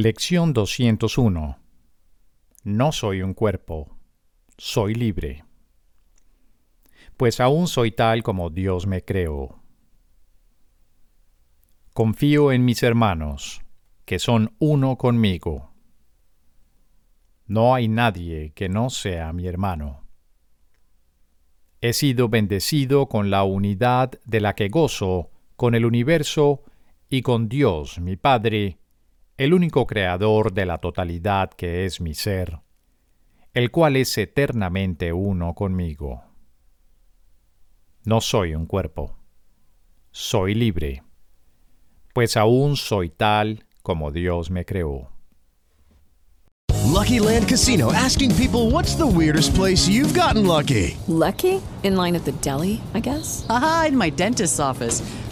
Lección 201. No soy un cuerpo, soy libre. Pues aún soy tal como Dios me creó. Confío en mis hermanos, que son uno conmigo. No hay nadie que no sea mi hermano. He sido bendecido con la unidad de la que gozo con el universo y con Dios, mi Padre, el único creador de la totalidad que es mi ser, el cual es eternamente uno conmigo. No soy un cuerpo, soy libre, pues aún soy tal como Dios me creó. Lucky Land Casino asking people what's the weirdest place you've gotten lucky? Lucky? In line at the deli, I guess? Aha, in my dentist's office.